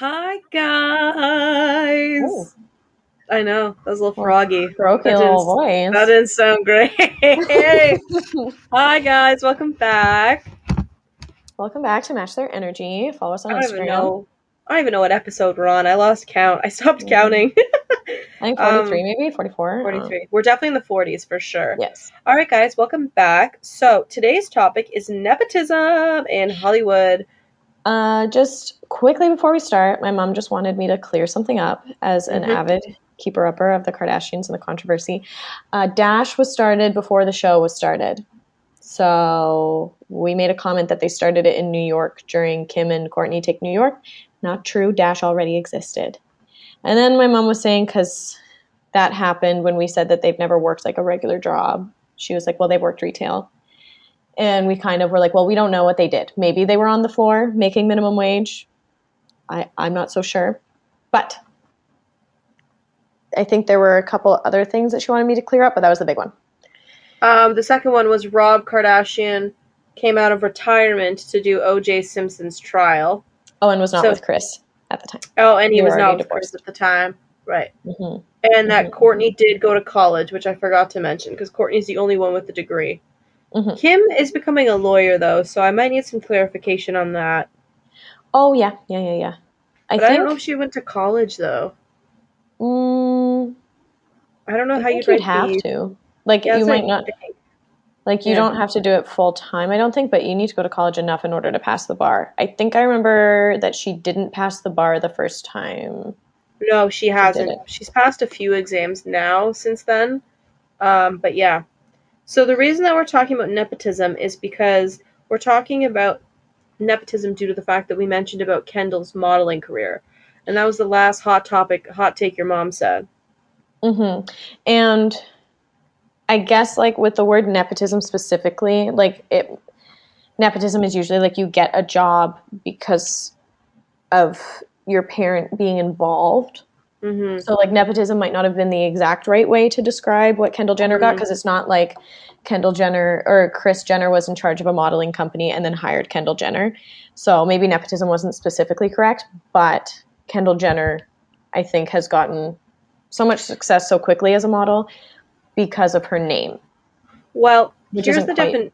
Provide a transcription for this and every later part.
Hi guys. Ooh. I know that was a little froggy. Broke That your little voice. That didn't sound great. Hi guys, welcome back. Welcome back to Match Their Energy. Follow us I on even Instagram. know. I don't even know what episode we're on. I lost count. I stopped Mm. counting. I think Um, 43, maybe 44. Forty-three. We're definitely in the forties for sure. Yes. All right, guys, welcome back. So today's topic is nepotism in Hollywood. Uh, just quickly before we start, my mom just wanted me to clear something up as an Mhm. avid keeper upper of the Kardashians and the controversy. Uh, Dash was started before the show was started. So we made a comment that they started it in New York during Kim and Kourtney Take New York. Not true. Dash already existed. And then my mom was saying, because that happened when we said that they've never worked like a regular job. She was like, well, they've worked retail. And we kind of were like, well, we don't know what they did. Maybe they were on the floor making minimum wage. I, I'm not so sure. But I think there were a couple other things that she wanted me to clear up, but that was the big one. Um, the second one was Rob Kardashian came out of retirement to do O.J. Simpson's trial. Oh, and was not So- with Kris at the time. Oh, and he was not with Kris divorced. at the time, right? hmm And that Mhm. Kourtney did go to college, which I forgot to mention because Kourtney's the only one with the degree. Mhm. Kim is becoming a lawyer though, so I might need some clarification on that. Oh, yeah. Yeah, yeah, yeah. I But I, don't know if she went to college though. mm, I don't know I how think you'd you'd have the- to. Like, Yeah, you might not. think. Like you Yeah. don't have to do it full time, I don't think, but you need to go to college enough in order to pass the bar. I think I remember that she didn't pass the bar the first time. No, she hasn't. it. She's passed a few exams now since then. Um, but yeah. So the reason that we're talking about nepotism is because we're talking about nepotism due to the fact that we mentioned about Kendall's modeling career. And that was the last hot topic, hot take your mom said. hmm And I guess like with the word nepotism specifically, like it nepotism is usually like you get a job because of your parent being involved. hmm So like nepotism might not have been the exact right way to describe what Kendall Jenner got Mhm. because it's not like Kendall Jenner or Kris Jenner was in charge of a modeling company and then hired Kendall Jenner. So maybe nepotism wasn't specifically correct, but Kendall Jenner I think has gotten so much success so quickly as a model because of her name. Well, here's the definition.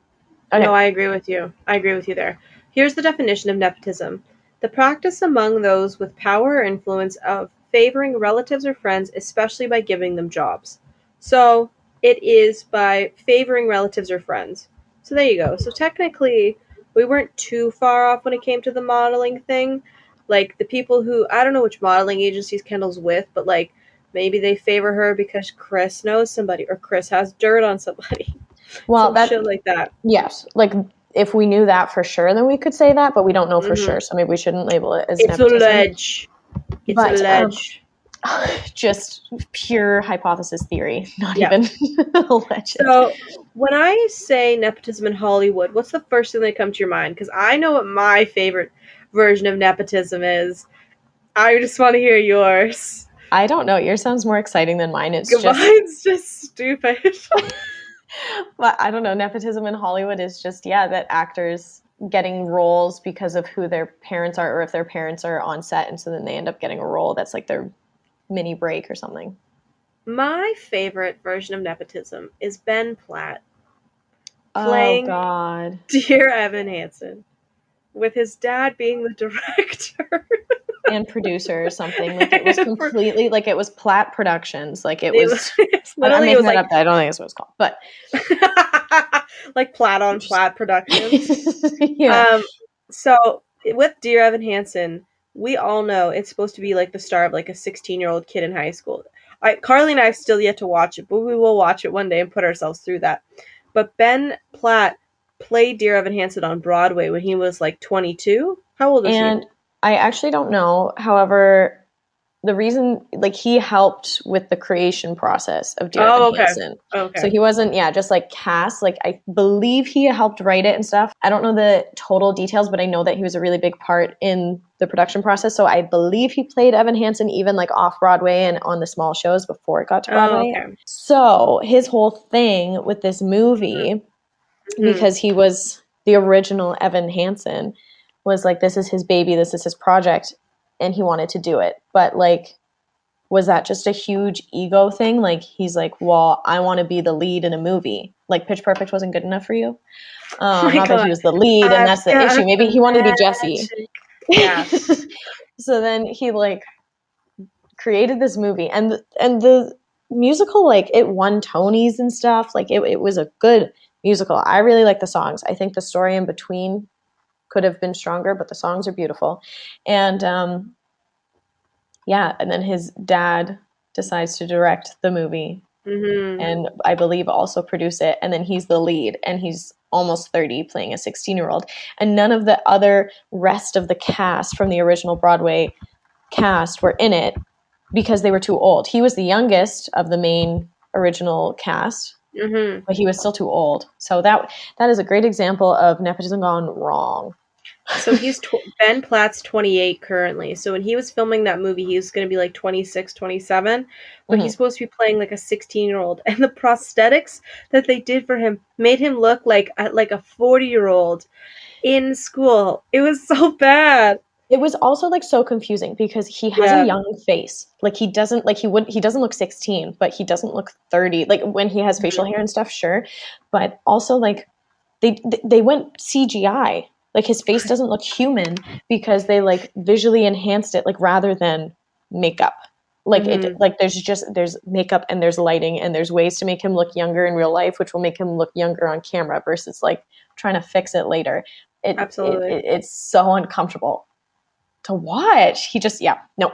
Okay. No, I agree with you. I agree with you there. Here's the definition of nepotism the practice among those with power or influence of favoring relatives or friends, especially by giving them jobs. So it is by favoring relatives or friends. So there you go. So technically, we weren't too far off when it came to the modeling thing. Like the people who, I don't know which modeling agencies Kendall's with, but like maybe they favor her because Kris knows somebody or Kris has dirt on somebody. Well, Some that shit like that. yes, like if we knew that for sure, then we could say that, but we don't know for Mhm. sure, so maybe we shouldn't label it as It's nepotism. alleged. It's But, um, alleged. Just pure hypothesis theory, not Yeah. even alleged. so when I say nepotism in Hollywood, what's the first thing that comes to your mind? Because I know what my favorite version of nepotism is. I just want to hear yours. I don't know. Yours sounds more exciting than mine. It's just, just stupid. but I don't know. Nepotism in Hollywood is just yeah, that actors getting roles because of who their parents are, or if their parents are on set, and so then they end up getting a role that's like their mini break or something. my favorite version of nepotism is Ben Platt Playing- Oh God. Dear Evan Hansen, with his dad being the director. and producer or something. Like it was completely like it was Platt Productions. Like it It was. I'm making was that like up. I don't think that's what it's called, but like Platt on Platt Productions. yeah. Um, so with Dear Evan Hansen, we all know it's supposed to be like the star of like a 16 year old kid in high school. I, Carly and I have still yet to watch it, but we will watch it one day and put ourselves through that. But Ben Platt played Dear Evan Hansen on Broadway when he was like 22. How old is and he? I actually don't know. However, the reason like he helped with the creation process of Dear Oh, Evan okay. Hansen. Okay. So he wasn't, yeah, just like cast. Like I believe he helped write it and stuff. I don't know the total details, but I know that he was a really big part in the production process. So I believe he played Evan Hansen even like off Broadway and on the small shows before it got to oh, Broadway. okay. So his whole thing with this movie, Mhm. because he was the original Evan Hansen, was like this is his baby, this is his project. and he wanted to do it. But like was that just a huge ego thing? Like he's like, well, I want to be the lead in a movie. Like Pitch Perfect wasn't good enough for you. Um, not that he was the lead, and that's the issue. Maybe he wanted to be Jesse. Yeah. so then he like created this movie, and and the musical like it won Tonys and stuff. Like it, it was a good musical. I really like the songs. I think the story in between could have been stronger, but the songs are beautiful. And um, yeah, and then his dad decides to direct the movie hmm and I believe also produce it. And then he's the lead, and he's almost 30 playing a 16 year old. And none of the other rest of the cast from the original Broadway cast were in it because they were too old. He was the youngest of the main original cast, hmm but he was still too old. So that that is a great example of nepotism gone wrong. So he's tw- Ben Platt's 28 currently. So when he was filming that movie, he was going to be like 26, 27, but Mhm. he's supposed to be playing like a 16 year old. And the prosthetics that they did for him made him look like a, like a 40 year old in school. It was so bad. It was also like so confusing because he has Yeah. a young face. Like he doesn't like he would he doesn't look 16, but he doesn't look 30. Like when he has facial hair and stuff, sure. But also like they they went CGI. Like his face doesn't look human because they like visually enhanced it like rather than makeup. Like it Mhm. like there's just there's makeup and there's lighting and there's ways to make him look younger in real life which will make him look younger on camera versus like trying to fix it later. It, Absolutely. it, it- it's so uncomfortable to watch. He just, yeah, no,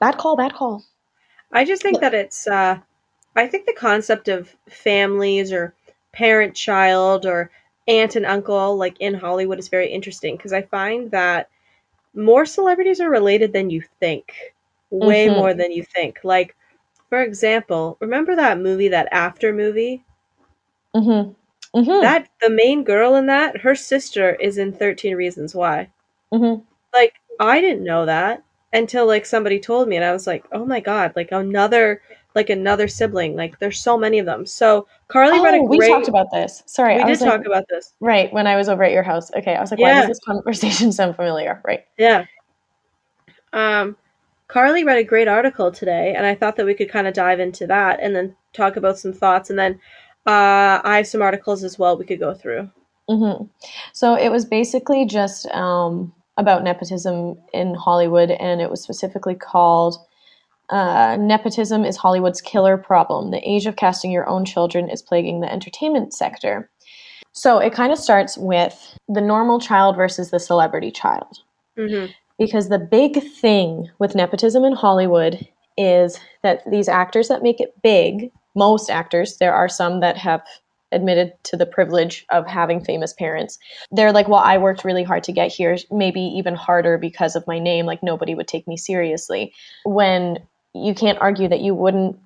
bad call, bad call. I just think that it's, uh, I think the concept of families or parent child or aunt and uncle, like in Hollywood, is very interesting because I find that more celebrities are related than you think. Way Mhm. more than you think. Like, for example, remember that movie, that After movie? Mm-hmm. Mm-hmm. That the main girl in that, her sister is in 13 Reasons Why. mm-hmm. Like, I didn't know that until like somebody told me and I was like, "Oh my god, like another like another sibling. Like there's so many of them." So, Carly read a Oh, great we talked about this. Sorry, We I did like, talk about this. right when I was over at your house. Okay, I was like, why Yeah. does this conversation sound familiar? Right. Yeah. Um Carly read a great article today and I thought that we could kind of dive into that and then talk about some thoughts and then uh I have some articles as well we could go through. hmm So it was basically just um, about nepotism in Hollywood, and it was specifically called uh, "Nepotism is Hollywood's Killer Problem: The Age of Casting Your Own Children is Plaguing the Entertainment Sector." So it kind of starts with the normal child versus the celebrity child. Mhm. because the big thing with nepotism in Hollywood is that these actors that make it big, most actors, there are some that have admitted to the privilege of having famous parents. They're like, well, I worked really hard to get here, maybe even harder because of my name, like nobody would take me seriously. When you can't argue that you wouldn't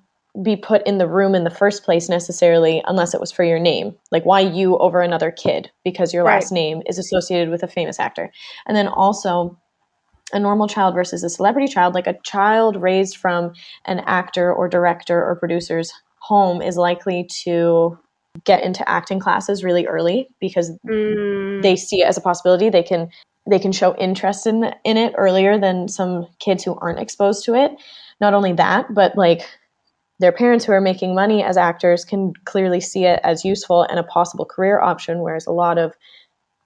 be put in the room in the first place necessarily unless it was for your name. Like why you over another kid because your Right. last name is associated with a famous actor. And then also a normal child versus a celebrity child, like a child raised from an actor or director or producer's home is likely to get into acting classes really early because Mm, they see it as a possibility. They can they can show interest in in it earlier than some kids who aren't exposed to it. Not only that, but like their parents who are making money as actors can clearly see it as useful and a possible career option, whereas a lot of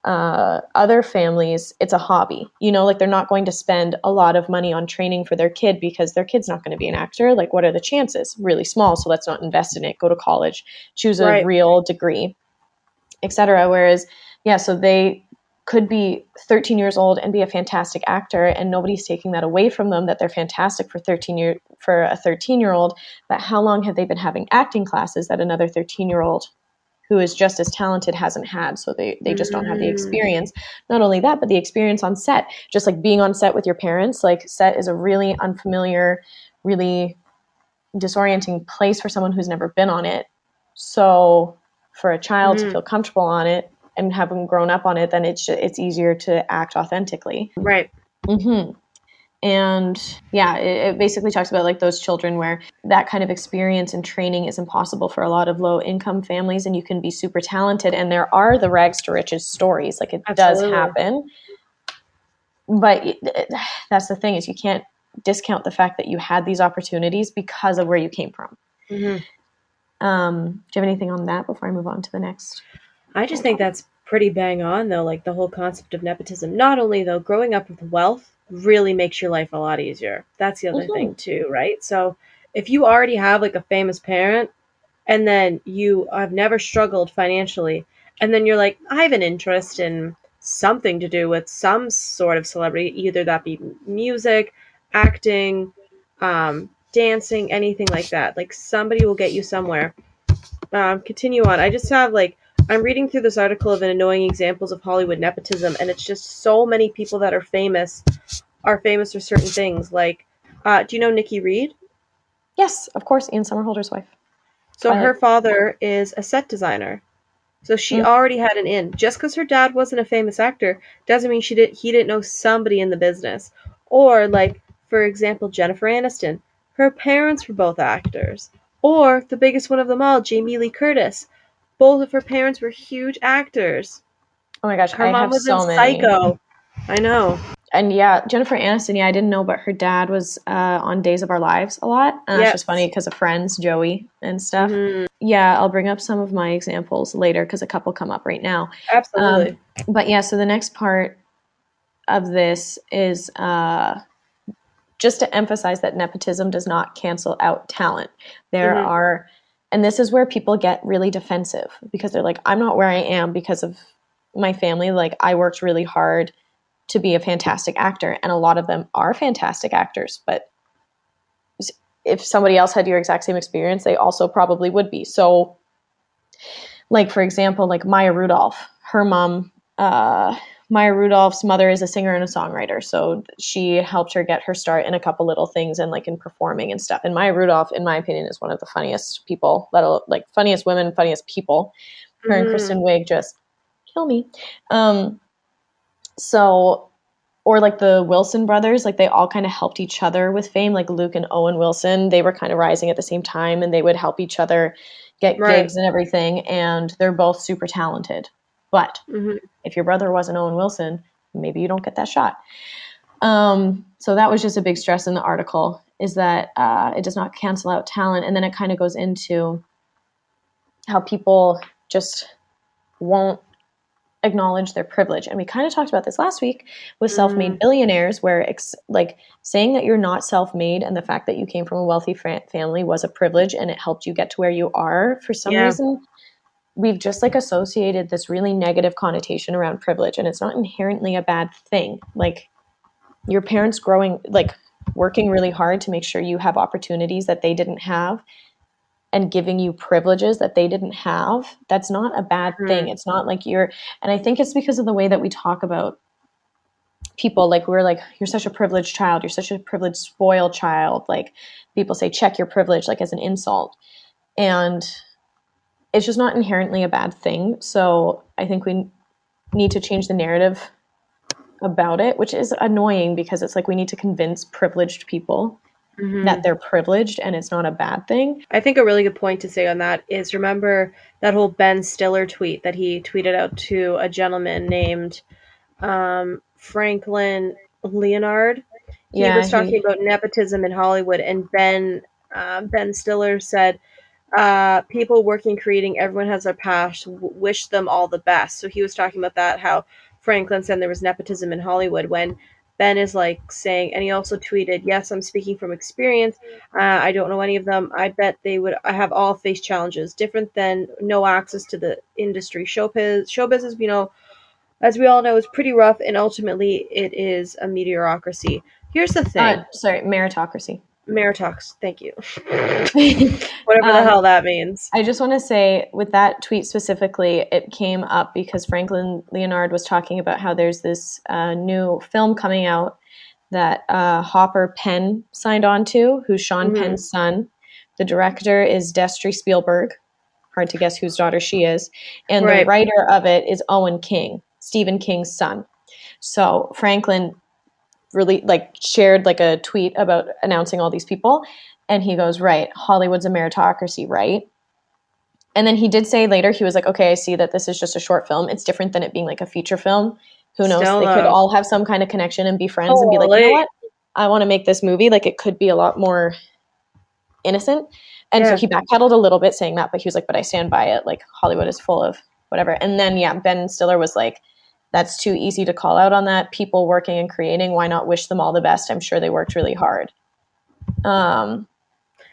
uh, other families, it's a hobby. You know, like they're not going to spend a lot of money on training for their kid because their kid's not going to be an actor. Like, what are the chances? Really small. So let's not invest in it. Go to college, choose a Right. real degree, etc. Whereas, yeah, so they could be 13 years old and be a fantastic actor, and nobody's taking that away from them that they're fantastic for 13 year for a 13 year old. But how long have they been having acting classes that another 13 year old who is just as talented hasn't had so they, they just don't have the Mm. experience not only that but the experience on set just like being on set with your parents like set is a really unfamiliar really disorienting place for someone who's never been on it so for a child to Mhm. feel comfortable on it and having grown up on it then it's it's easier to act authentically right. Mm-hmm. And yeah, it, it basically talks about like those children where that kind of experience and training is impossible for a lot of low income families, and you can be super talented. And there are the rags to riches stories, like it Absolutely. does happen. but that's the thing is you can't discount the fact that you had these opportunities because of where you came from. Um, do you have anything on that before I move on to the next? I just think that's pretty bang on, though. Like the whole concept of nepotism. Not only though, growing up with wealth really makes your life a lot easier. That's the other Mhm. thing too, right? So if you already have like a famous parent, and then you have never struggled financially, and then you're like, I have an interest in something to do with some sort of celebrity, either that be music, acting, um, dancing, anything like that. Like somebody will get you somewhere. Um, continue on. I just have like I'm reading through this article of annoying examples of Hollywood nepotism, and it's just so many people that are famous are famous for certain things. Like, uh, do you know Nikki Reed? Yes, of course, Ian Somerhalder's wife. So her father is a set designer. So she Mm. already had an in. Just because her dad wasn't a famous actor doesn't mean she did he didn't know somebody in the business. Or like, for example, Jennifer Aniston. Her parents were both actors. Or the biggest one of them all, Jamie Lee Curtis. Both of her parents were huge actors. Oh my gosh, Her I mom was so in many. Psycho. I know. And yeah, Jennifer Aniston. Yeah, I didn't know, but her dad was uh, on Days of Our Lives a lot. And that's Yes. just funny because of Friends, Joey, and stuff. Mhm. Yeah, I'll bring up some of my examples later because a couple come up right now. Absolutely. But yeah, so the next part of this is uh, just to emphasize that nepotism does not cancel out talent. There Mhm. are, and this is where people get really defensive because they're like, I'm not where I am because of my family. Like, I worked really hard to be a fantastic actor, and a lot of them are fantastic actors, but if somebody else had your exact same experience, they also probably would be. So, like for example, like Maya Rudolph, her mom, uh, Maya Rudolph's mother is a singer and a songwriter, so she helped her get her start in a couple little things and like in performing and stuff. And Maya Rudolph, in my opinion, is one of the funniest people, let al- like funniest women, funniest people. Her and Mhm. Kristen Wiig just kill me. Um, so or like the Wilson brothers, like they all kind of helped each other with fame. Like Luke and Owen Wilson, they were kind of rising at the same time and they would help each other get Right. gigs and everything. And they're both super talented. But Mhm. if your brother wasn't Owen Wilson, maybe you don't get that shot. Um, so that was just a big stress in the article is that uh, it does not cancel out talent. And then it kind of goes into how people just won't acknowledge their privilege. And we kind of talked about this last week with self-made billionaires, where ex- like saying that you're not self-made and the fact that you came from a wealthy fa- family was a privilege and it helped you get to where you are. For some Yeah. reason, we've just like associated this really negative connotation around privilege, and it's not inherently a bad thing. Like your parents growing, like working really hard to make sure you have opportunities that they didn't have and giving you privileges that they didn't have that's not a bad mm-hmm. thing. It's not like you're and i think it's because of the way that we talk about people like we're like you're such a privileged child. You're such a privileged spoiled child. Like people say check your privilege like as an insult. And it's just not inherently a bad thing so i think we need to change the narrative about it which is annoying because it's like we need to convince privileged people Mhm. that they're privileged and it's not a bad thing I think a really good point to say on that is remember that whole Ben Stiller tweet that he tweeted out to a gentleman named um, Franklin Leonard. He Yeah, was talking he- about nepotism in Hollywood, and Ben uh, Ben Stiller said, uh, "People working, creating, everyone has their past. Wish them all the best." So he was talking about that how Franklin said there was nepotism in Hollywood when. Ben is like saying, and he also tweeted, "Yes, I'm speaking from experience. Uh, I don't know any of them. I bet they would I have all faced challenges different than no access to the industry. Showbiz, show business, you know, as we all know, is pretty rough, and ultimately it is a meteorocracy. Here's the thing, uh, sorry meritocracy Meritox. Thank you. Whatever the Um, hell that means. I just want to say, with that tweet specifically, it came up because Franklin Leonard was talking about how there's this uh, new film coming out that uh, Hopper Penn signed on to, who's Sean Mhm. Penn's son. The director is Destry Spielberg. Hard to guess whose daughter she is. And Right. the writer of it is Owen King, Stephen King's son. So Franklin really like shared like a tweet about announcing all these people and he goes right hollywood's a meritocracy right and then he did say later he was like okay i see that this is just a short film it's different than it being like a feature film Who knows? Still, they could all have some kind of connection and be friends and be like, you know what? I want to make this movie. Like it could be a lot more innocent. And Yeah. so he backpedaled a little bit saying that, but he was like, but I stand by it. Like Hollywood is full of whatever. And then yeah, Ben Stiller was like, that's too easy to call out on that. People working and creating, why not wish them all the best? I'm sure they worked really hard. Um,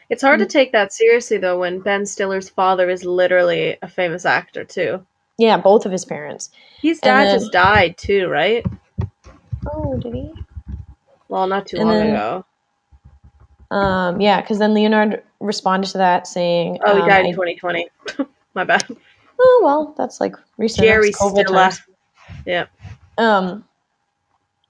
It's hard to take that seriously though when Ben Stiller's father is literally a famous actor too. yeah, both of his parents. His dad then- just died too, right? Oh, did he? Well, not too And long then- ago. Um, yeah, because then Leonard responded to that saying, Oh, he um, died in 2020. My bad. oh well, that's like recent. Jerry Stiller. times. Yeah. Um,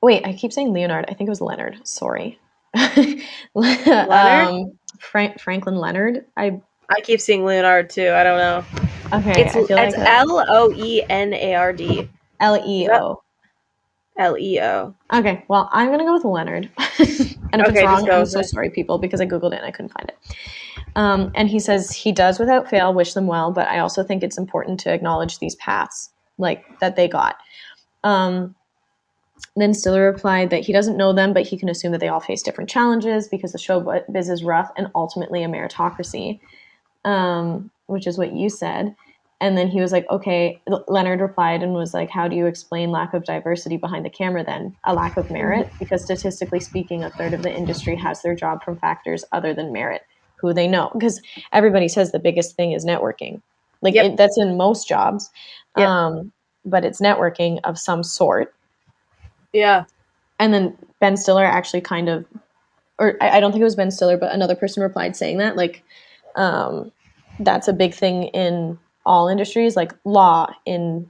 wait, I keep saying Leonard. I think it was Leonard. Sorry. Leonard? Um, Frank Franklin Leonard. I I keep seeing Leonard too. I don't know. okay. It's it's L O E N A R D. L E O. L E O. Okay, well, I'm gonna go with Leonard. and if Okay, it's wrong, I'm so it. sorry, people, because I googled it and I couldn't find it. Um, and he says he does without fail wish them well, but I also think it's important to acknowledge these paths, like that they got. Um, then Stiller replied that he doesn't know them, but he can assume that they all face different challenges because the show biz is rough and ultimately a meritocracy, um, which is what you said. And then he was like, okay, Leonard replied and was like, how do you explain lack of diversity behind the camera then? A lack of merit? Because statistically speaking, a third of the industry has their job from factors other than merit, who they know. Because everybody says the biggest thing is networking. Like Yep. it, that's in most jobs. Yep. Um, but it's networking of some sort. Yeah. And then Ben Stiller actually kind of, or I, I don't think it was Ben Stiller, but another person replied saying that, like, um, that's a big thing in all industries, like law, in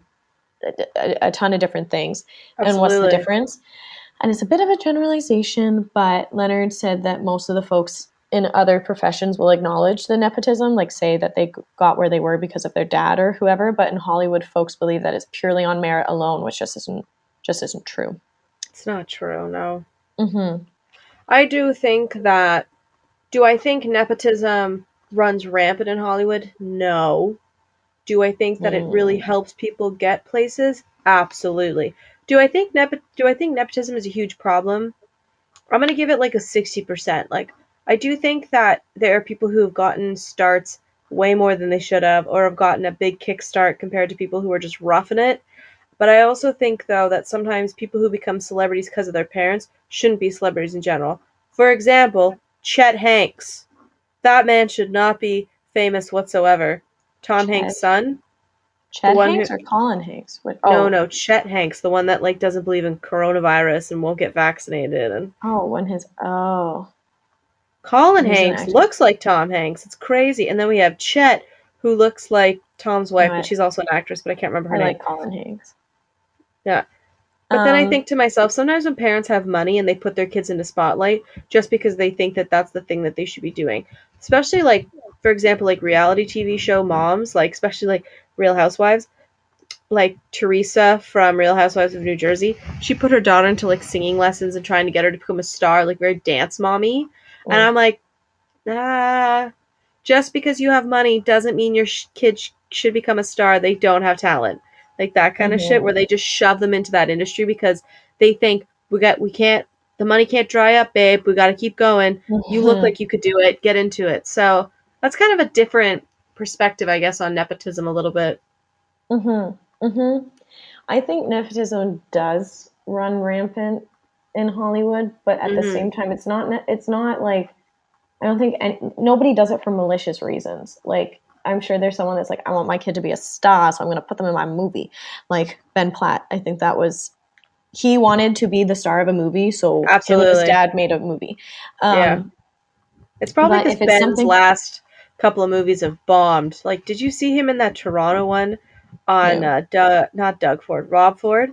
a, a, a ton of different things. And what's the difference? And it's a bit of a generalization, but Leonard said that most of the folks in other professions will acknowledge the nepotism, like say that they got where they were because of their dad or whoever. But in Hollywood, folks believe that it's purely on merit alone, which just isn't just isn't true. It's not true. No. Mm-hmm. I do think that. Do I think nepotism runs rampant in Hollywood? No. Do I think that it really Mm. helps people get places? Absolutely. Do I think nep- Do I think nepotism is a huge problem? I'm gonna give it like a sixty percent. Like I do think that there are people who have gotten starts way more than they should have, or have gotten a big kickstart compared to people who are just roughing it. But I also think though that sometimes people who become celebrities because of their parents shouldn't be celebrities in general. For example, Chet Hanks. That man should not be famous whatsoever. Tom Chet. Hanks' son? Chet Hanks who- or Colin Hanks? What, No, oh, no, Chet Hanks, the one that like doesn't believe in coronavirus and won't get vaccinated. And Oh, when his oh Colin He's Hanks looks like Tom Hanks. It's crazy. And then we have Chet, who looks like Tom's wife, Right. but she's also an actress, but I can't remember her I name. like Colin Hanks. Yeah. But then I Um, think to myself, sometimes when parents have money and they put their kids into spotlight just because they think that that's the thing that they should be doing, especially like, for example, like reality TV show moms, like especially like Real Housewives, like Teresa from Real Housewives of New Jersey, she put her daughter into like singing lessons and trying to get her to become a star, like very dance mommy, and Mm. I'm like, ah, just because you have money doesn't mean your sh- kid sh- should become a star. They don't have talent like that kind of shit where they just shove them into that industry because they think we got we can't the money can't dry up babe we got to keep going you look Mhm. like you could do it get into it so that's kind of a different perspective i guess on nepotism a little bit Mm-hmm. Mm-hmm. I think nepotism does run rampant in Hollywood, but at the Mhm. same time, it's not. It's not like I don't think and nobody does it for malicious reasons. Like I'm sure there's someone that's like, I want my kid to be a star, so I'm going to put them in my movie. Like Ben Platt, I think that was he wanted to be the star of a movie, so Absolutely. his dad made a movie. Um, Yeah. it's probably because ben's something- last couple of movies have bombed like did you see him in that toronto one on No. uh Doug, not doug ford rob ford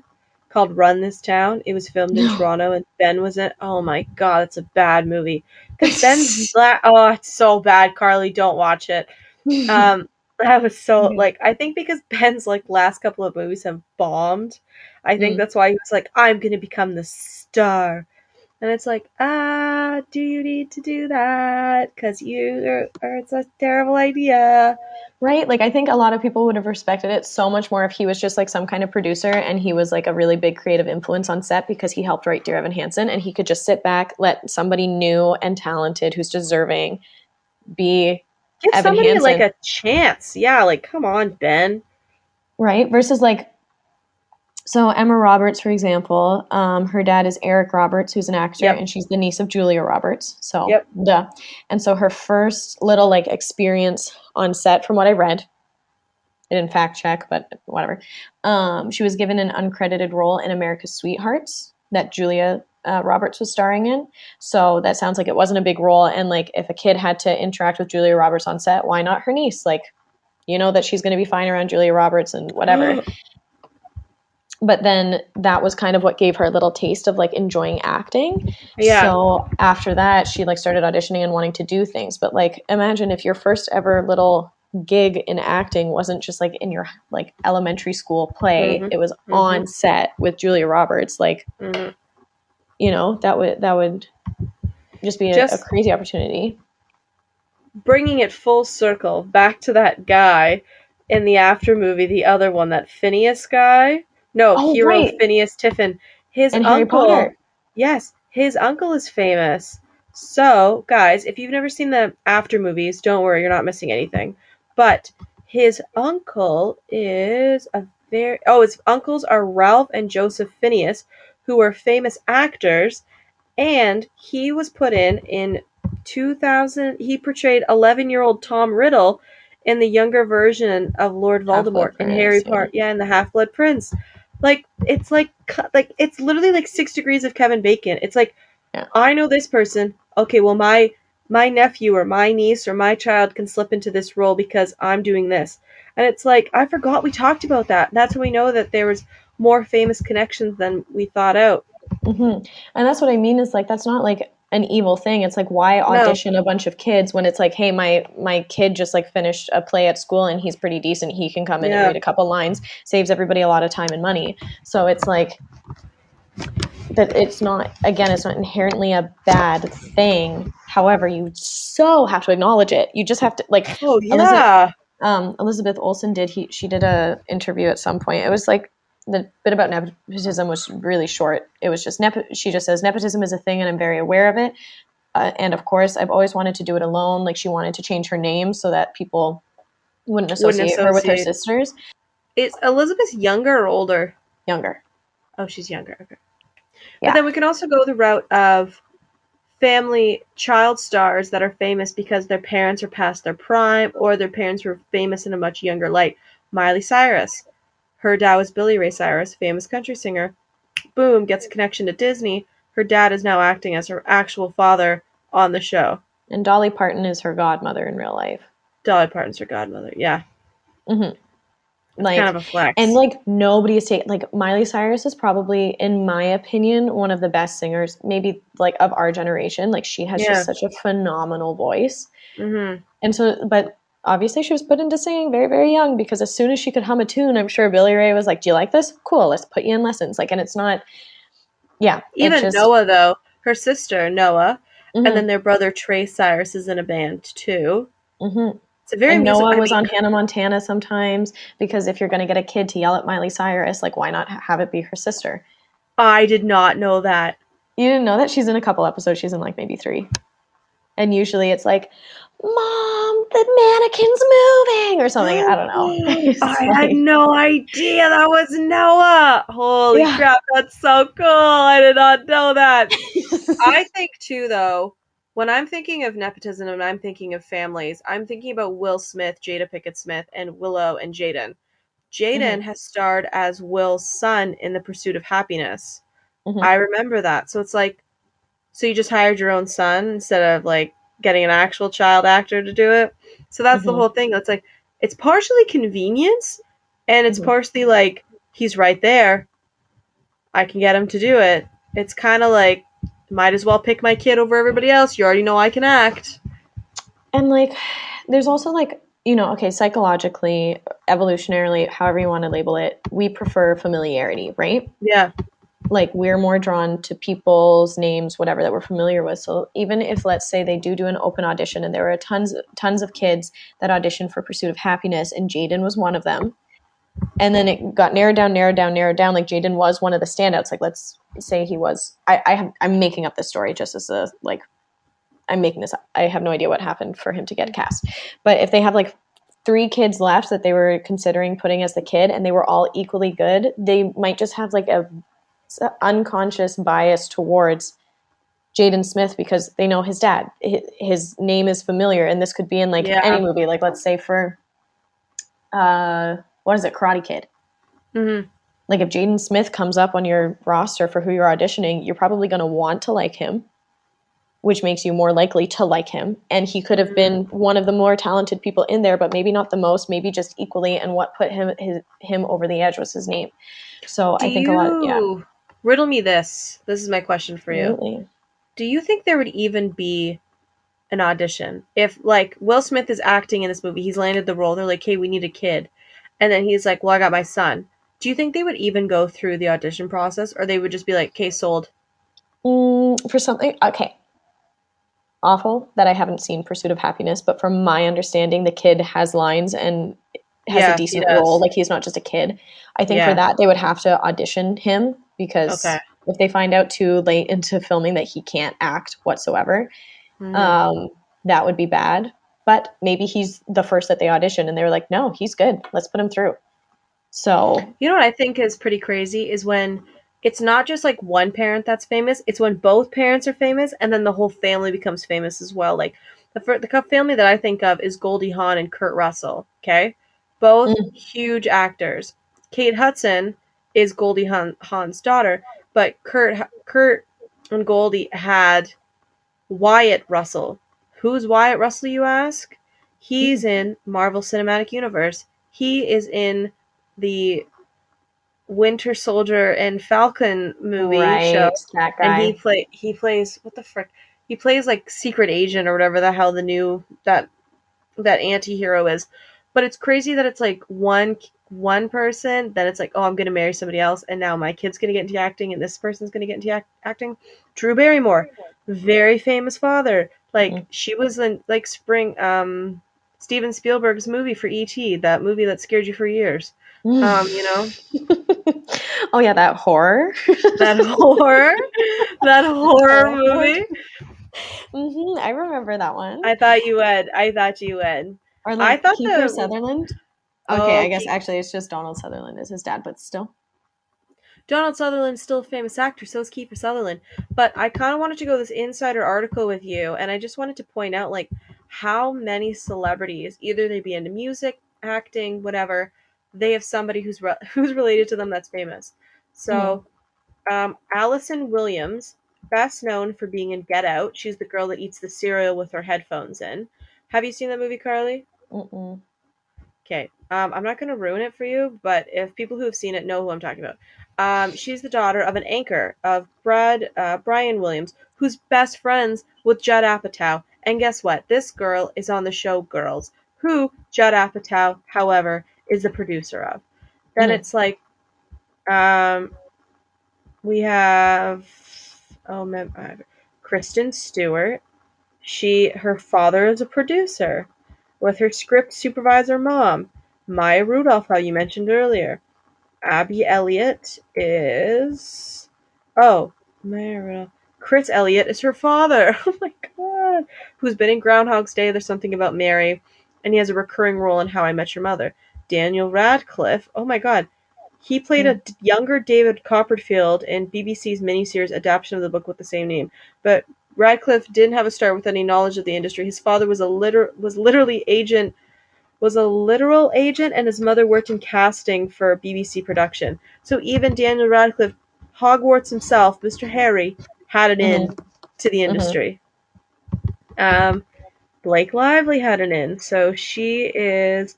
called run this town. It was filmed in No. toronto and ben was in oh my god it's a bad movie. Because ben's la- oh it's so bad carly don't watch it. Um that was so like i think because ben's like last couple of movies have bombed i think Mm. that's why he was like i'm gonna become the star And it's like, ah, do you need to do that? Because you are, or it's a terrible idea. Right? Like, I think a lot of people would have respected it so much more if he was just like some kind of producer and he was like a really big creative influence on set because he helped write Dear Evan Hansen and he could just sit back, let somebody new and talented who's deserving be Give Evan somebody Hansen. like a chance. Yeah, like, come on, Ben. right? Versus like, so Emma Roberts, for example, um, her dad is Eric Roberts, who's an actor, Yep. and she's the niece of Julia Roberts. So, Yep. duh. And so her first little like experience on set, from what I read, I didn't fact check, but whatever. Um, she was given an uncredited role in America's Sweethearts that Julia uh, Roberts was starring in. So that sounds like it wasn't a big role. And like, if a kid had to interact with Julia Roberts on set, why not her niece? Like, you know that she's going to be fine around Julia Roberts and whatever. But then that was kind of what gave her a little taste of like enjoying acting. Yeah. So after that, she like started auditioning and wanting to do things. But like, imagine if your first ever little gig in acting wasn't just like in your like elementary school play; Mhm. it was Mhm. on set with Julia Roberts. Like, Mhm. you know, that would that would just be a, Just- a crazy opportunity. Bringing it full circle back to that guy in the after movie, the other one, that Phineas guy. No, Oh, hero right. Phineas Tiffin. His And uncle. Potter. Yes, his uncle is famous. So, guys, if you've never seen the after movies, don't worry, you're not missing anything. But his uncle is a very oh, his uncles are Ralph and Joseph Phineas, who were famous actors, and he was put in in 2000. He portrayed 11 year old Tom Riddle in the younger version of Lord Voldemort in Harry. Potter. Yeah, in the Half Blood Prince. Like it's like like it's literally like six degrees of Kevin Bacon. It's like Yeah. I know this person. Okay, well my my nephew or my niece or my child can slip into this role because I'm doing this. And it's like I forgot we talked about that. That's when we know that there was more famous connections than we thought out. hmm And that's what I mean is like that's not like an evil thing. It's like why audition a bunch of kids when it's like, hey, my my kid just like finished a play at school and he's pretty decent. He can come in Yeah. and read a couple lines, saves everybody a lot of time and money. So it's like that it's not again, it's not inherently a bad thing. However, you so have to acknowledge it. You just have to like Oh Elizabeth- yeah. um, Elizabeth Olsen did. He she did a interview at some point. It was like the bit about nepotism was really short. It was just nepo- she just says nepotism is a thing, and I'm very aware of it. Uh, and of course, I've always wanted to do it alone. Like she wanted to change her name so that people wouldn't associate, her with her sisters. Is Elizabeth younger or older? Younger. Oh, she's younger. Okay. Yeah. But then we can also go the route of family child stars that are famous because their parents are past their prime or their parents were famous in a much younger light. Miley Cyrus. Her dad was Billy Ray Cyrus, famous country singer. Boom, gets a connection to Disney. Her dad is now acting as her actual father on the show. And Dolly Parton is her godmother in real life. Dolly Parton's her godmother. Yeah. hmm Like kind of a flex. and like nobody is taking like Miley Cyrus is probably, in my opinion, one of the best singers, maybe like of our generation. Like she has Yeah. just such a phenomenal voice. hmm And so, but obviously she was put into singing very, very young because as soon as she could hum a tune, I'm sure Billy Ray was like, "Do you like this? Cool, let's put you in lessons." Like, and it's not, yeah, Even just- Noah, though, her sister, Noah, Mhm, and then their brother Trey Cyrus is in a band too. mhm. It's a very and Noah I was mean, on Hannah Montana sometimes because if you're going to get a kid to yell at Miley Cyrus, like, why not have it be her sister? I did not know that. You didn't know that she's in a couple episodes. She's in like maybe three, and usually it's like, "Mom, the mannequin's moving" or something. I don't know. I like- had no idea that was Noah. Holy Yeah. crap, that's so cool. I did not know that. I think too though, when I'm thinking of nepotism and I'm thinking of families, I'm thinking about Will Smith, Jada Pinkett Smith, and Willow and Jaden. Jaden has starred as Will's son in The Pursuit of Happiness. Mhm. I remember that. So it's like so you just hired your own son instead of like getting an actual child actor to do it. So that's the Mhm. whole thing. It's like it's partially convenience and it's Mhm. partially like he's right there. I can get him to do it. It's kind of like might as well pick my kid over everybody else. You already know I can act. and like there's also like you know okay psychologically evolutionarily however you want to label it we prefer familiarity right Yeah. Like we're more drawn to people's names whatever that we're familiar with. So even if let's say they do do an open audition and there were tons tons of kids that auditioned for pursuit of happiness and jaden was one of them and then it got narrowed down narrowed down narrowed down like jaden was one of the standouts like let's say he was i, I have, i'm making up this story just as a like i'm making this up. I have no idea what happened for him to get cast. But if they have like three kids left that they were considering putting as the kid and they were all equally good they might just have like a unconscious bias towards Jaden Smith because they know his dad. His name is familiar, and this could be in like yeah. any movie. Like let's say for, uh, what is it, Karate Kid? Mm-hmm. Like if Jaden Smith comes up on your roster for who you're auditioning, you're probably going to want to like him, which makes you more likely to like him. And he could have been mm-hmm. one of the more talented people in there, but maybe not the most, maybe just equally. And what put him his, him over the edge was his name. So Do I think you... a lot. Yeah riddle me this. This is my question for you. Absolutely. Do you think there would even be an audition if like Will Smith is acting in this movie? He's landed the role. They're like, "Hey, we need a kid," and then he's like, "Well, I got my son." Do you think they would even go through the audition process, or they would just be like, "Okay, sold"? Mm, for something, okay. Awful that I haven't seen Pursuit of Happiness, but from my understanding, the kid has lines and has yeah, a decent role. Like he's not just a kid. I think yeah. for that they would have to audition him because okay. if they find out too late into filming that he can't act whatsoever, mm-hmm. um, that would be bad. But maybe he's the first that they audition and they were like, no, he's good. Let's put him through. So, you know what I think is pretty crazy is when it's not just like one parent that's famous, it's when both parents are famous and then the whole family becomes famous as well. Like the, the family that I think of is Goldie Hawn and Kurt Russell, okay? Both mm. huge actors. Kate Hudson is Goldie Hawn's daughter, but Kurt Kurt and Goldie had Wyatt Russell. Who's Wyatt Russell, you ask? He's in Marvel Cinematic Universe. He is in the Winter Soldier and Falcon movie right, show, and he play he plays what the frick? He plays like secret agent or whatever the hell the new that that anti-hero is. But it's crazy that it's like one one person, then it's like, oh, I'm going to marry somebody else, and now my kid's going to get into acting, and this person's going to get into act- acting. Drew Barrymore, very famous father. Like mm-hmm. she was in like Spring, um, Steven Spielberg's movie for E.T., that movie that scared you for years. Mm. Um, you know. oh yeah, that horror. that horror. that horror movie. Mm-hmm, I remember that one. I thought you would. I thought you would. Or like I thought Kiefer the, Sutherland. Okay, oh, I guess actually it's just Donald Sutherland as his dad, but still. Donald Sutherland's still a famous actor, so is Kiefer Sutherland. But I kind of wanted to go this insider article with you, and I just wanted to point out like how many celebrities, either they be into music, acting, whatever, they have somebody who's re- who's related to them that's famous. So, mm. um, Allison Williams, best known for being in Get Out, she's the girl that eats the cereal with her headphones in. Have you seen that movie, Carly? Mm-mm. Okay, um, I'm not going to ruin it for you, but if people who have seen it know who I'm talking about, um, she's the daughter of an anchor of Brad uh, Brian Williams, who's best friends with Judd Apatow. And guess what? This girl is on the show Girls, who Judd Apatow, however, is the producer of. Then mm. it's like, um, we have oh man, Kristen Stewart. She her father is a producer with her script supervisor mom, Maya Rudolph, how you mentioned earlier. Abby Elliott is. Oh, Maya Rudolph. Chris Elliott is her father. Oh my god. Who's been in Groundhog's Day, There's Something About Mary, and he has a recurring role in How I Met Your Mother. Daniel Radcliffe. Oh my god. He played a hmm. younger David Copperfield in BBC's miniseries adaptation of the book with the same name. But Radcliffe didn't have a start with any knowledge of the industry. His father was a liter- was literally agent was a literal agent and his mother worked in casting for BBC production. So even Daniel Radcliffe, Hogwarts himself, Mr. Harry, had an mm-hmm. in to the mm-hmm. industry. Mm-hmm. Um, Blake Lively had an in. So she is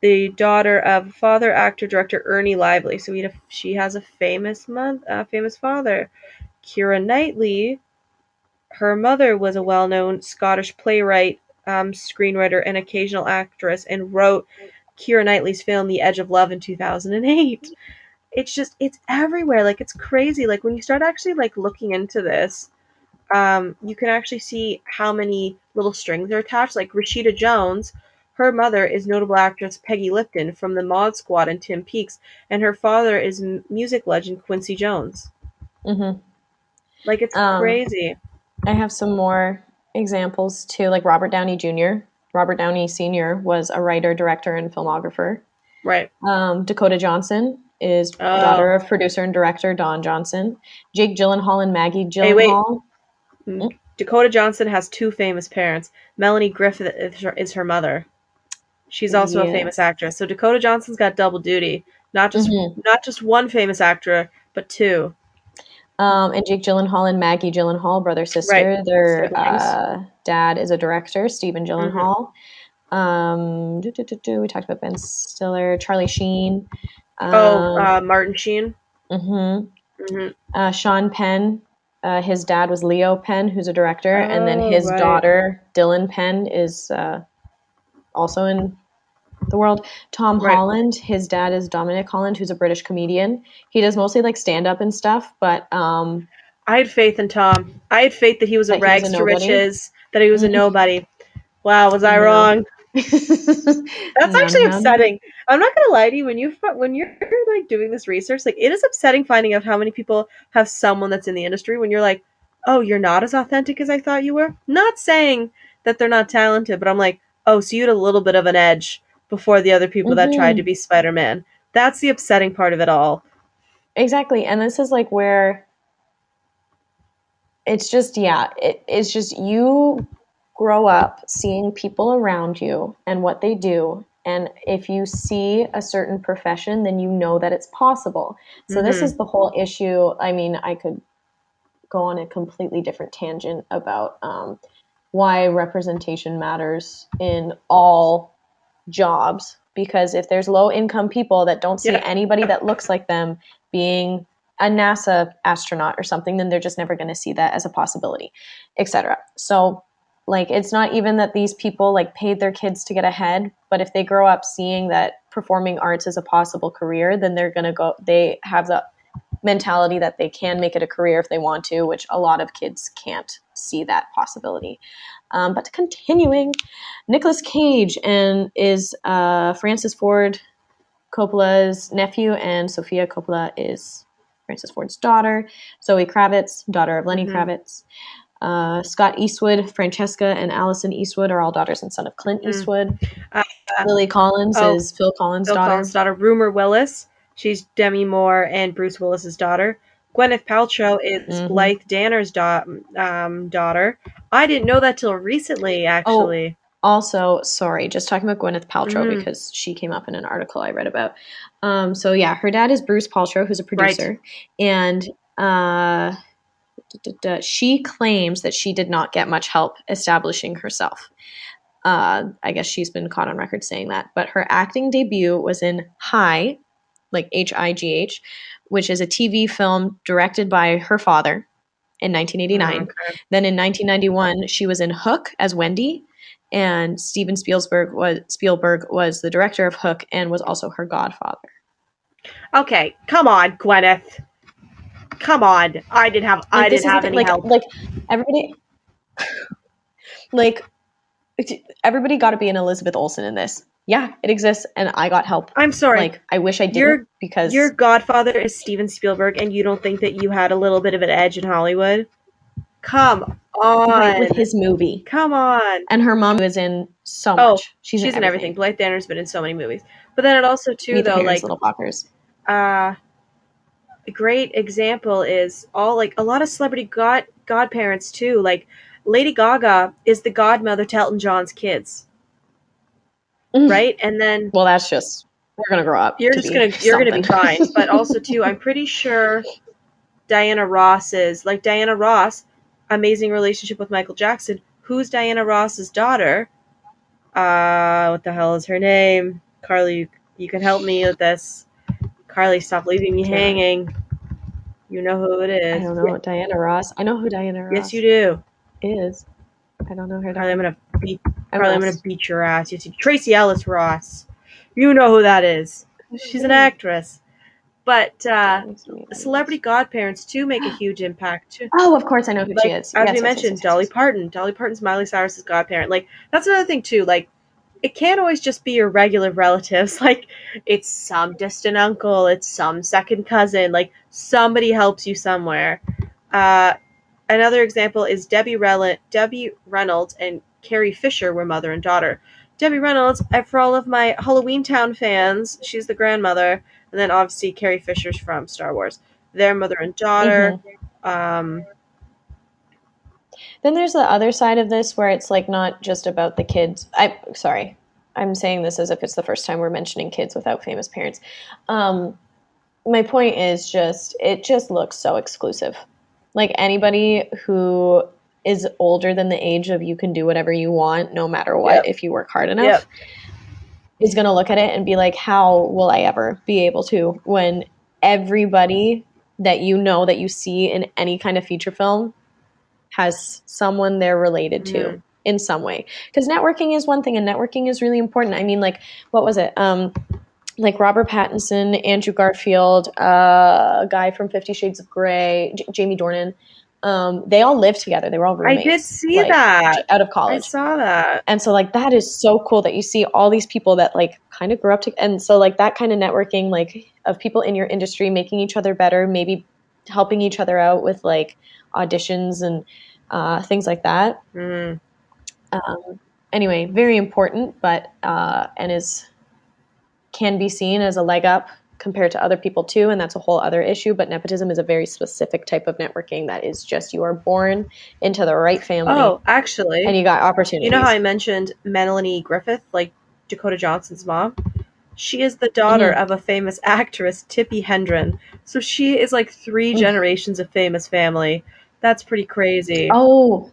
the daughter of father, actor, director Ernie Lively. So we she has a famous month, uh, famous father. Keira Knightley her mother was a well-known Scottish playwright, um, screenwriter, and occasional actress, and wrote Keira Knightley's film *The Edge of Love* in 2008. it's just it's everywhere. Like it's crazy. Like when you start actually like looking into this, um, you can actually see how many little strings are attached. Like Rashida Jones, her mother is notable actress Peggy Lipton from the Mod Squad and Twin Peaks, and her father is m- music legend Quincy Jones. hmm Like it's Um, crazy. I have some more examples too, like Robert Downey Jr. Robert Downey Sr. was a writer, director, and filmographer. Right. Um, Dakota Johnson is Oh. daughter of producer and director Don Johnson. Jake Gyllenhaal and Maggie Gyllenhaal. Hey, wait. Gyllenhaal. Dakota Johnson has two famous parents. Melanie Griffith is her, is her mother. She's also Yeah. a famous actress. So Dakota Johnson's got double duty. Not just Mhm. not just one famous actor, but two. Um, and Jake Gyllenhaal and Maggie Gyllenhaal, brother sister. Right. Their uh, dad is a director, Stephen Mm-hmm. Gyllenhaal. Um, do, do, do, we talked about Ben Stiller, Charlie Sheen. Um, oh, uh, Martin Sheen. mhm. hmm uh, Sean Penn. Uh, his dad was Leo Penn, who's a director, and then Oh, his right. daughter Dylan Penn is uh, also in the world. Tom Right. Holland, his dad is Dominic Holland, who's a British comedian. He does mostly like stand up and stuff, but um, I had faith in Tom. I had faith that he was a That was rags a to riches. That he was a nobody. Wow, was I No. wrong? That's actually upsetting. I'm not gonna lie to you. When you when you're like doing this research, like it is upsetting finding out how many people have someone that's in the industry. When you're like, oh, you're not as authentic as I thought you were. Not saying that they're not talented, but I'm like, oh, so you had a little bit of an edge before the other people that tried to be Spider Man. That's the upsetting part of it all. Exactly. And this is like where it's just, yeah, it, it's just you grow up seeing people around you and what they do. And if you see a certain profession, then you know that it's possible. So, this Mhm. is the whole issue. I mean, I could go on a completely different tangent about um, why representation matters in all jobs. Because if there's low income people that don't see Yeah. anybody that looks like them being a NASA astronaut or something, then they're just never going to see that as a possibility, etc. So, like, it's not even that these people like paid their kids to get ahead, but if they grow up seeing that performing arts is a possible career, then they're going to go, they have the mentality that they can make it a career if they want to, which a lot of kids can't see that possibility. Um, but continuing, Nicolas Cage and is uh, Francis Ford Coppola's nephew, and Sofia Coppola is Francis Ford's daughter. Zoe Kravitz, daughter of Lenny Mhm. Kravitz. Uh, Scott Eastwood, Francesca, and Allison Eastwood are all daughters and son of Clint Mm. Eastwood. Uh, Lily Collins oh, is Phil Collins' Phil daughter. Collins' daughter, Rumer Willis. She's Demi Moore and Bruce Willis's daughter. Gwyneth Paltrow is Mhm. Blythe Danner's da- um, daughter. I didn't know that till recently, actually. Oh, Also, sorry, just talking about Gwyneth Paltrow Mhm. because she came up in an article I read about. Um, so yeah, her dad is Bruce Paltrow, who's a producer, and uh, she claims that she did not get much help establishing herself. Uh, I guess she's been caught on record saying that, but her acting debut was in High, like H I G H, which is a TV film directed by her father in 1989. Okay. Then in 1991, she was in Hook as Wendy, and Steven Spielberg was Spielberg was the director of Hook and was also her godfather. Okay, come on, Gwyneth. Come on. I didn't have. I Like, this didn't have any like, help. Like everybody, like everybody got to be an Elizabeth Olsen in this. Yeah, it exists, and I got help. I'm sorry. Like I wish I didn't Your- because Your godfather is Steven Spielberg, and you don't think that you had a little bit of an edge in Hollywood? Come on. right, with his movie. Come on. And her mom was in so Oh, much. She's, She's in everything. Blythe Danner's been in so many movies. But then it also too Meet though, like Little Fockers. uh a great example is all like a lot of celebrity god godparents too. Like Lady Gaga is the godmother to Elton John's kids, Mhm. right? And then Well, that's just we're gonna grow up. you're just gonna you're gonna be fine. But also too, I'm pretty sure Diana Ross is like Diana Ross, amazing relationship with Michael Jackson. Who's Diana Ross's daughter? Uh, what the hell is her name? Carly, you, you can help me with this. Carly, stop leaving me hanging. You know who it is. I don't know Diana Ross. I know who Diana Ross Yes, you do. is. I don't know her. Carly, I'm gonna beat. Carly, I'm gonna beat your ass. You see Tracee Ellis Ross. You know who that is. She's an actress. But uh, celebrity godparents too make a huge impact too. Oh, of course, I know who Like she is. as Yes, we yes, mentioned, yes, Dolly. Parton. Dolly Parton's Miley Cyrus's godparent. Like that's another thing too. Like it can't always just be your regular relatives. Like it's some distant uncle, it's some second cousin. Like somebody helps you somewhere. Uh, another example is Debbie Rel- Debbie Reynolds and Carrie Fisher were mother and daughter. Debbie Reynolds, for all of my Halloween Town fans, she's the grandmother, and then obviously Carrie Fisher's from Star Wars. They're mother and daughter. Um, Then there's the other side of this where it's like not just about the kids. I sorry, I'm saying this as if it's the first time we're mentioning kids without famous parents. Um, my point is just it just looks so exclusive. Like anybody who is older than the age of you can do whatever you want no matter what Yep. if you work hard enough Yep. is going to look at it and be like how will I ever be able to when everybody that you know that you see in any kind of feature film has someone they're related to Mhm. in some way because networking is one thing and networking is really important i mean like what was it um like robert pattinson andrew garfield uh, a guy from 50 shades of gray J- jamie dornan um, they all lived together they were all roommates. I did see like, that. out of college. I saw that. and so like that is so cool that you see all these people that like kind of grew up to and so like that kind of networking like of people in your industry making each other better maybe helping each other out with like auditions and uh, things like that Mm. um, anyway very important but uh, and is can be seen as a leg up compared to other people too and that's a whole other issue but nepotism is a very specific type of networking that is just you are born into the right family Oh, actually, and you got opportunities You know how I mentioned Melanie Griffith, like Dakota Johnson's mom? She is the daughter Mhm. of a famous actress, Tippi Hendren. So she is like three Mm. generations of famous family. That's pretty crazy. Oh,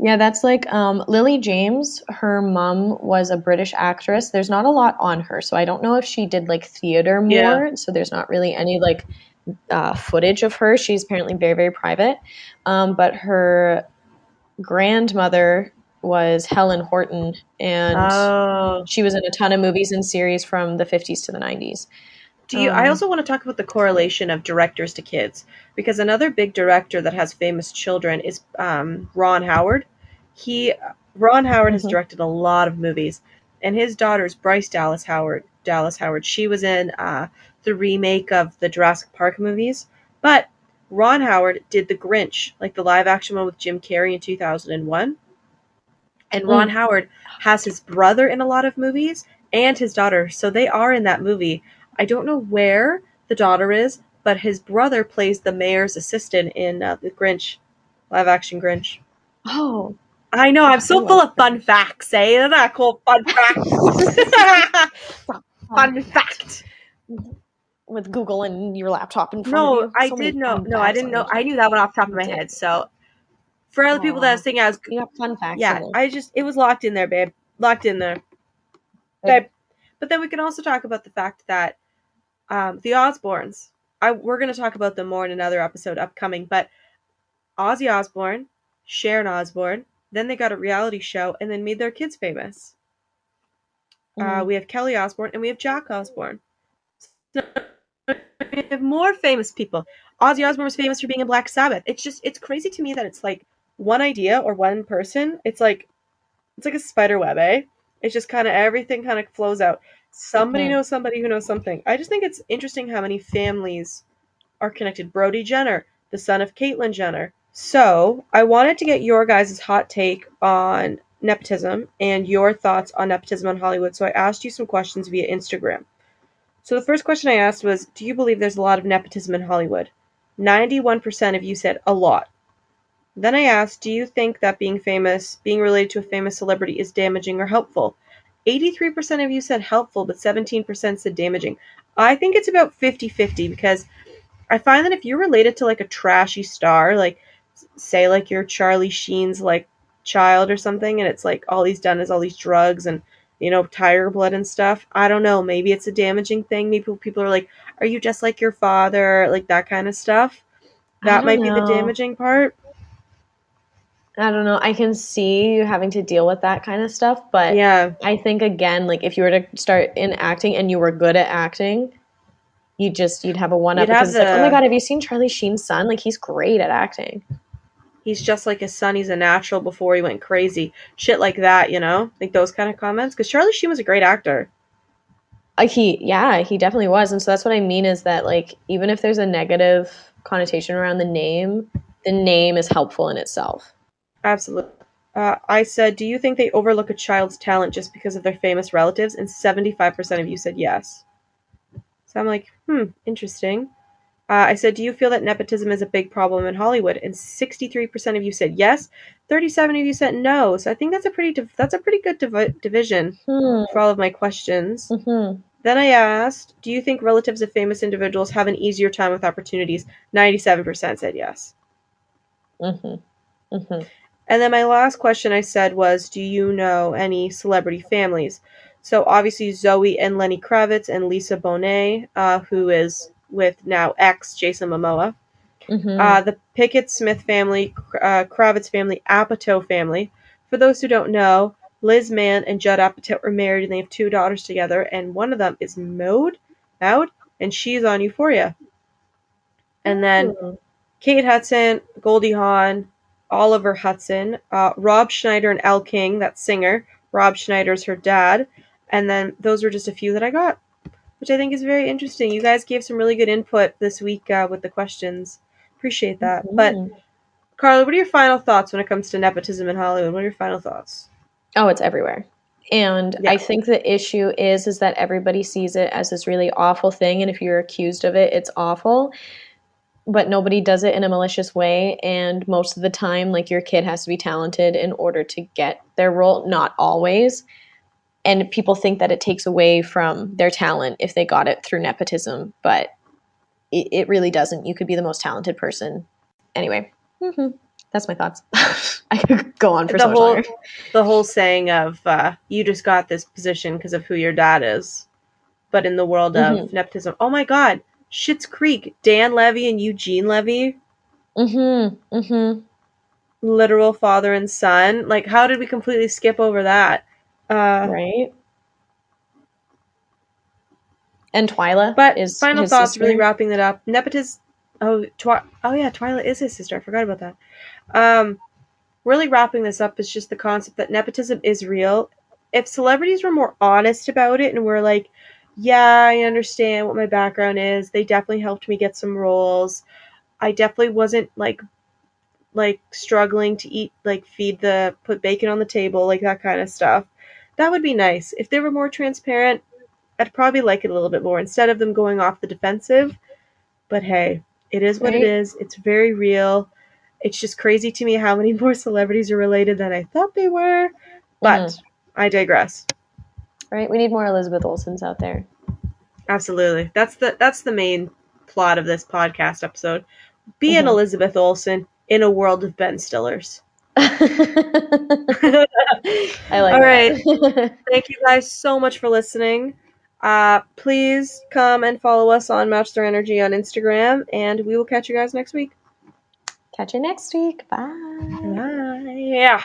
yeah, that's like um, Lily James. Her mom was a British actress. There's not a lot on her, so I don't know if she did like theater more. Yeah. So there's not really any like uh, footage of her. She's apparently very, very private. Um, but her grandmother was Helen Horton, and Oh. she was in a ton of movies and series from the 50s to the 90s. Do you? I Um, also want to talk about the correlation of directors to kids because another big director that has famous children is um, Ron Howard. He Ron Howard has Mhm. directed a lot of movies, and his daughter's Bryce Dallas Howard. Dallas Howard. She was in uh, the remake of the Jurassic Park movies, but Ron Howard did the Grinch, like the live action one with Jim Carrey in two thousand and one. And Ron Mm. Howard has his brother in a lot of movies and his daughter, so they are in that movie. I don't know where the daughter is, but his brother plays the mayor's assistant in uh, the Grinch, live action Grinch. Oh, I know, I'm so full of fun facts, eh? Isn't that cool? Fun facts. fun fact. with Google and your laptop in front of No, you. I did know. No, I didn't know. I knew that one off the top of my head. So, for other people that Aw. are thinking, I was You got fun facts. yeah. I just it was locked in there, babe. Locked in there. Babe. But then we can also talk about the fact that um, the Osbournes. I we're going to talk about them more in another episode upcoming. But Ozzy Osbourne, Sharon Osbourne, then they got a reality show and then made their kids famous. Uh, Mhm. we have Kelly Osbourne and we have Jack Osbourne. So, we have more famous people. Ozzy Osbourne was famous for being in Black Sabbath. It's just it's crazy to me that it's like one idea or one person. It's like it's like a spider web, eh? It's just kind of everything kind of flows out. Somebody knows somebody who knows something. I just think it's interesting how many families are connected. Brody Jenner, the son of Caitlyn Jenner. So I wanted to get your guys' hot take on nepotism and your thoughts on nepotism in Hollywood. So I asked you some questions via Instagram. So the first question I asked was, do you believe there's a lot of nepotism in Hollywood? 91% of you said a lot. Then I asked, do you think that being famous, being related to a famous celebrity is damaging or helpful? 83% of you said helpful, but 17% said damaging. I think it's about 50 50 because I find that if you're related to like a trashy star, like say like you're Charlie Sheen's like child or something, and it's like all he's done is all these drugs and you know tiger blood and stuff. I don't know. Maybe it's a damaging thing. Maybe people are like, "Are you just like your father?" Like that kind of stuff. That might be the damaging part. I don't know. I can see you having to deal with that kind of stuff, but Yeah. I think again, like if you were to start in acting and you were good at acting, you just you'd have a one up You'd because it's like, oh my god, have you seen Charlie Sheen's son? Like he's great at acting. He's just like his son. He's a natural before he went crazy. Shit like that, you know? Like those kind of comments. Because Charlie Sheen was a great actor. Uh, he yeah, he definitely was. And so that's what I mean is that like even if there's a negative connotation around the name, the name is helpful in itself. Absolutely. Uh, I said, do you think they overlook a child's talent just because of their famous relatives? And 75% of you said yes. So I'm like, hmm, interesting. Uh, I said, do you feel that nepotism is a big problem in Hollywood? And 63% of you said yes. 37 of you said no. So I think that's a pretty div- that's a pretty good divi- division Hmm. for all of my questions. Mm-hmm. Then I asked, do you think relatives of famous individuals have an easier time with opportunities? 97% said yes. Mm-hmm. Mm-hmm. And then my last question I said was, do you know any celebrity families? So obviously Zoe and Lenny Kravitz and Lisa Bonet, uh, who is with now ex Jason Momoa. Mm-hmm. Uh, the Pinkett Smith family, uh, Kravitz family, Apatow family. For those who don't know, Liz Mann and Judd Apatow are married and they have two daughters together, and one of them is Maude, Maude, and she's on Euphoria. And then Kate Hudson, Goldie Hawn, Oliver Hudson, uh, Rob Schneider, and Elle King, that singer. Rob Schneider's her dad. And then those were just a few that I got, which I think is very interesting. You guys gave some really good input this week uh, with the questions. Appreciate that. But Mhm. Carla, what are your final thoughts when it comes to nepotism in Hollywood? What are your final thoughts? Oh, it's everywhere. And Yeah. I think the issue is is that everybody sees it as this really awful thing and if you're accused of it, it's awful. But nobody does it in a malicious way and most of the time like your kid has to be talented in order to get their role, not always. And people think that it takes away from their talent if they got it through nepotism, but it, it really doesn't. You could be the most talented person. Anyway, hmm that's my thoughts. I could go on for the so whole longer. the whole saying of uh, you just got this position because of who your dad is. But in the world of Mhm. nepotism, oh my god, Schitt's Creek, Dan Levy and Eugene Levy, Mm-hmm. Mm-hmm. literal father and son. Like, how did we completely skip over that? Uh, right? And Twyla But is final thoughts, sister. really wrapping that up. Nepotism. Oh, Twi- oh yeah, Twyla is his sister. I forgot about that. Um, really wrapping this up is just the concept that nepotism is real. If celebrities were more honest about it and were like, "Yeah, I understand what my background is. They definitely helped me get some roles. I definitely wasn't like." like struggling to eat like feed the put bacon on the table like that kind of stuff that would be nice if they were more transparent I'd probably like it a little bit more instead of them going off the defensive. But hey, it is what Right. it is. It's very real. It's just crazy to me how many more celebrities are related than I thought they were. But Mhm. I digress. Right? We need more Elizabeth Olsens out there. Absolutely. That's the that's the main plot of this podcast episode. Be an Mhm. Elizabeth Olsen in a world of Ben Stillers. I like All that. Thank you guys so much for listening. Uh, please come and follow us on Match Energy on Instagram, and we will catch you guys next week. Catch you next week. Bye. Bye. Yeah.